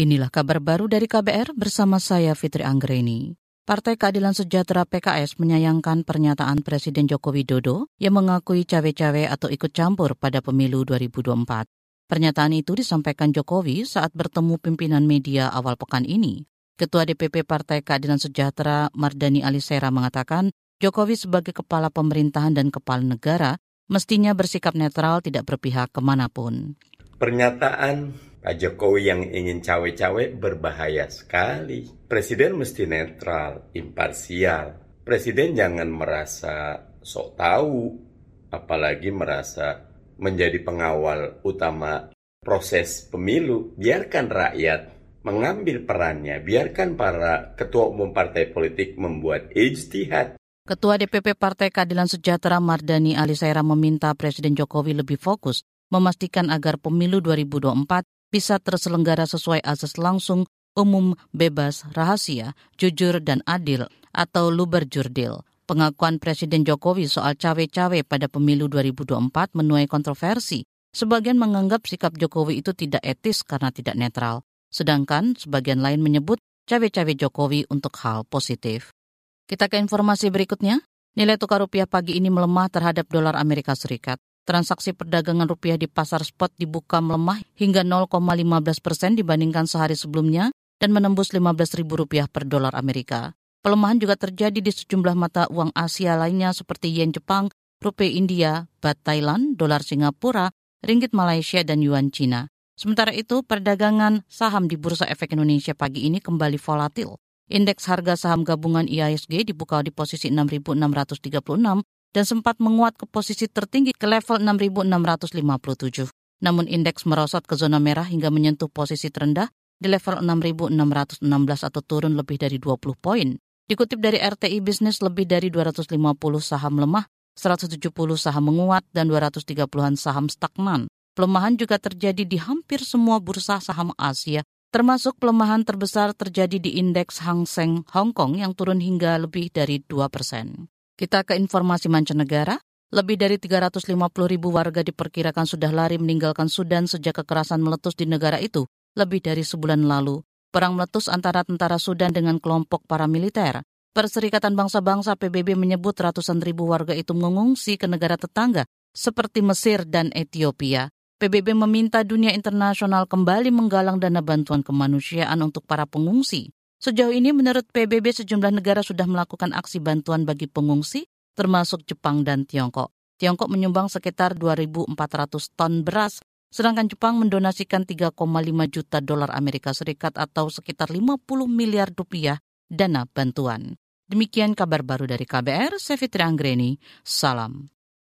Inilah kabar baru dari KBR bersama saya Fitri Anggreni. Partai Keadilan Sejahtera PKS menyayangkan pernyataan Presiden Joko Widodo yang mengakui cawe-cawe atau ikut campur pada pemilu 2024. Pernyataan itu disampaikan Jokowi saat bertemu pimpinan media awal pekan ini. Ketua DPP Partai Keadilan Sejahtera Mardani Alisera mengatakan Jokowi sebagai kepala pemerintahan dan kepala negara mestinya bersikap netral tidak berpihak ke mana pun. Pernyataan Pak Jokowi yang ingin cawe-cawe berbahaya sekali. Presiden mesti netral, imparsial. Presiden jangan merasa sok tahu, apalagi merasa menjadi pengawal utama proses pemilu. Biarkan rakyat mengambil perannya, biarkan para ketua umum partai politik membuat ijtihad. Ketua DPP Partai Keadilan Sejahtera Mardani Alisera meminta Presiden Jokowi lebih fokus memastikan agar pemilu 2024 bisa terselenggara sesuai asas langsung, umum, bebas, rahasia, jujur, dan adil atau luber jurdil. Pengakuan Presiden Jokowi soal cawe-cawe pada pemilu 2024 menuai kontroversi. Sebagian menganggap sikap Jokowi itu tidak etis karena tidak netral. Sedangkan sebagian lain menyebut cawe-cawe Jokowi untuk hal positif. Kita ke informasi berikutnya. Nilai tukar rupiah pagi ini melemah terhadap dolar Amerika Serikat. Transaksi perdagangan rupiah di pasar spot dibuka melemah hingga 0,15 persen dibandingkan sehari sebelumnya dan menembus 15 ribu rupiah per dolar Amerika. Pelemahan juga terjadi di sejumlah mata uang Asia lainnya seperti yen Jepang, rupiah India, bat Thailand, dolar Singapura, ringgit Malaysia, dan yuan Cina. Sementara itu, perdagangan saham di Bursa Efek Indonesia pagi ini kembali volatil. Indeks harga saham gabungan IISG dibuka di posisi 6.636 dan sempat menguat ke posisi tertinggi ke level 6.657. Namun indeks merosot ke zona merah hingga menyentuh posisi terendah di level 6.616 atau turun lebih dari 20 poin. Dikutip dari RTI Bisnis lebih dari 250 saham lemah, 170 saham menguat, dan 230-an saham stagnan. Pelemahan juga terjadi di hampir semua bursa saham Asia, termasuk pelemahan terbesar terjadi di indeks Hang Seng Hong Kong yang turun hingga lebih dari 2 persen. Kita ke informasi mancanegara. Lebih dari 350 ribu warga diperkirakan sudah lari meninggalkan Sudan sejak kekerasan meletus di negara itu lebih dari sebulan lalu. Perang meletus antara tentara Sudan dengan kelompok paramiliter. Perserikatan Bangsa-Bangsa PBB menyebut ratusan ribu warga itu mengungsi ke negara tetangga seperti Mesir dan Ethiopia. PBB meminta dunia internasional kembali menggalang dana bantuan kemanusiaan untuk para pengungsi. Sejauh ini menurut PBB sejumlah negara sudah melakukan aksi bantuan bagi pengungsi, termasuk Jepang dan Tiongkok. Tiongkok menyumbang sekitar 2.400 ton beras, sedangkan Jepang mendonasikan 3,5 juta dolar Amerika Serikat atau sekitar 50 miliar rupiah dana bantuan. Demikian kabar baru dari KBR, saya Fitri Anggreni, salam.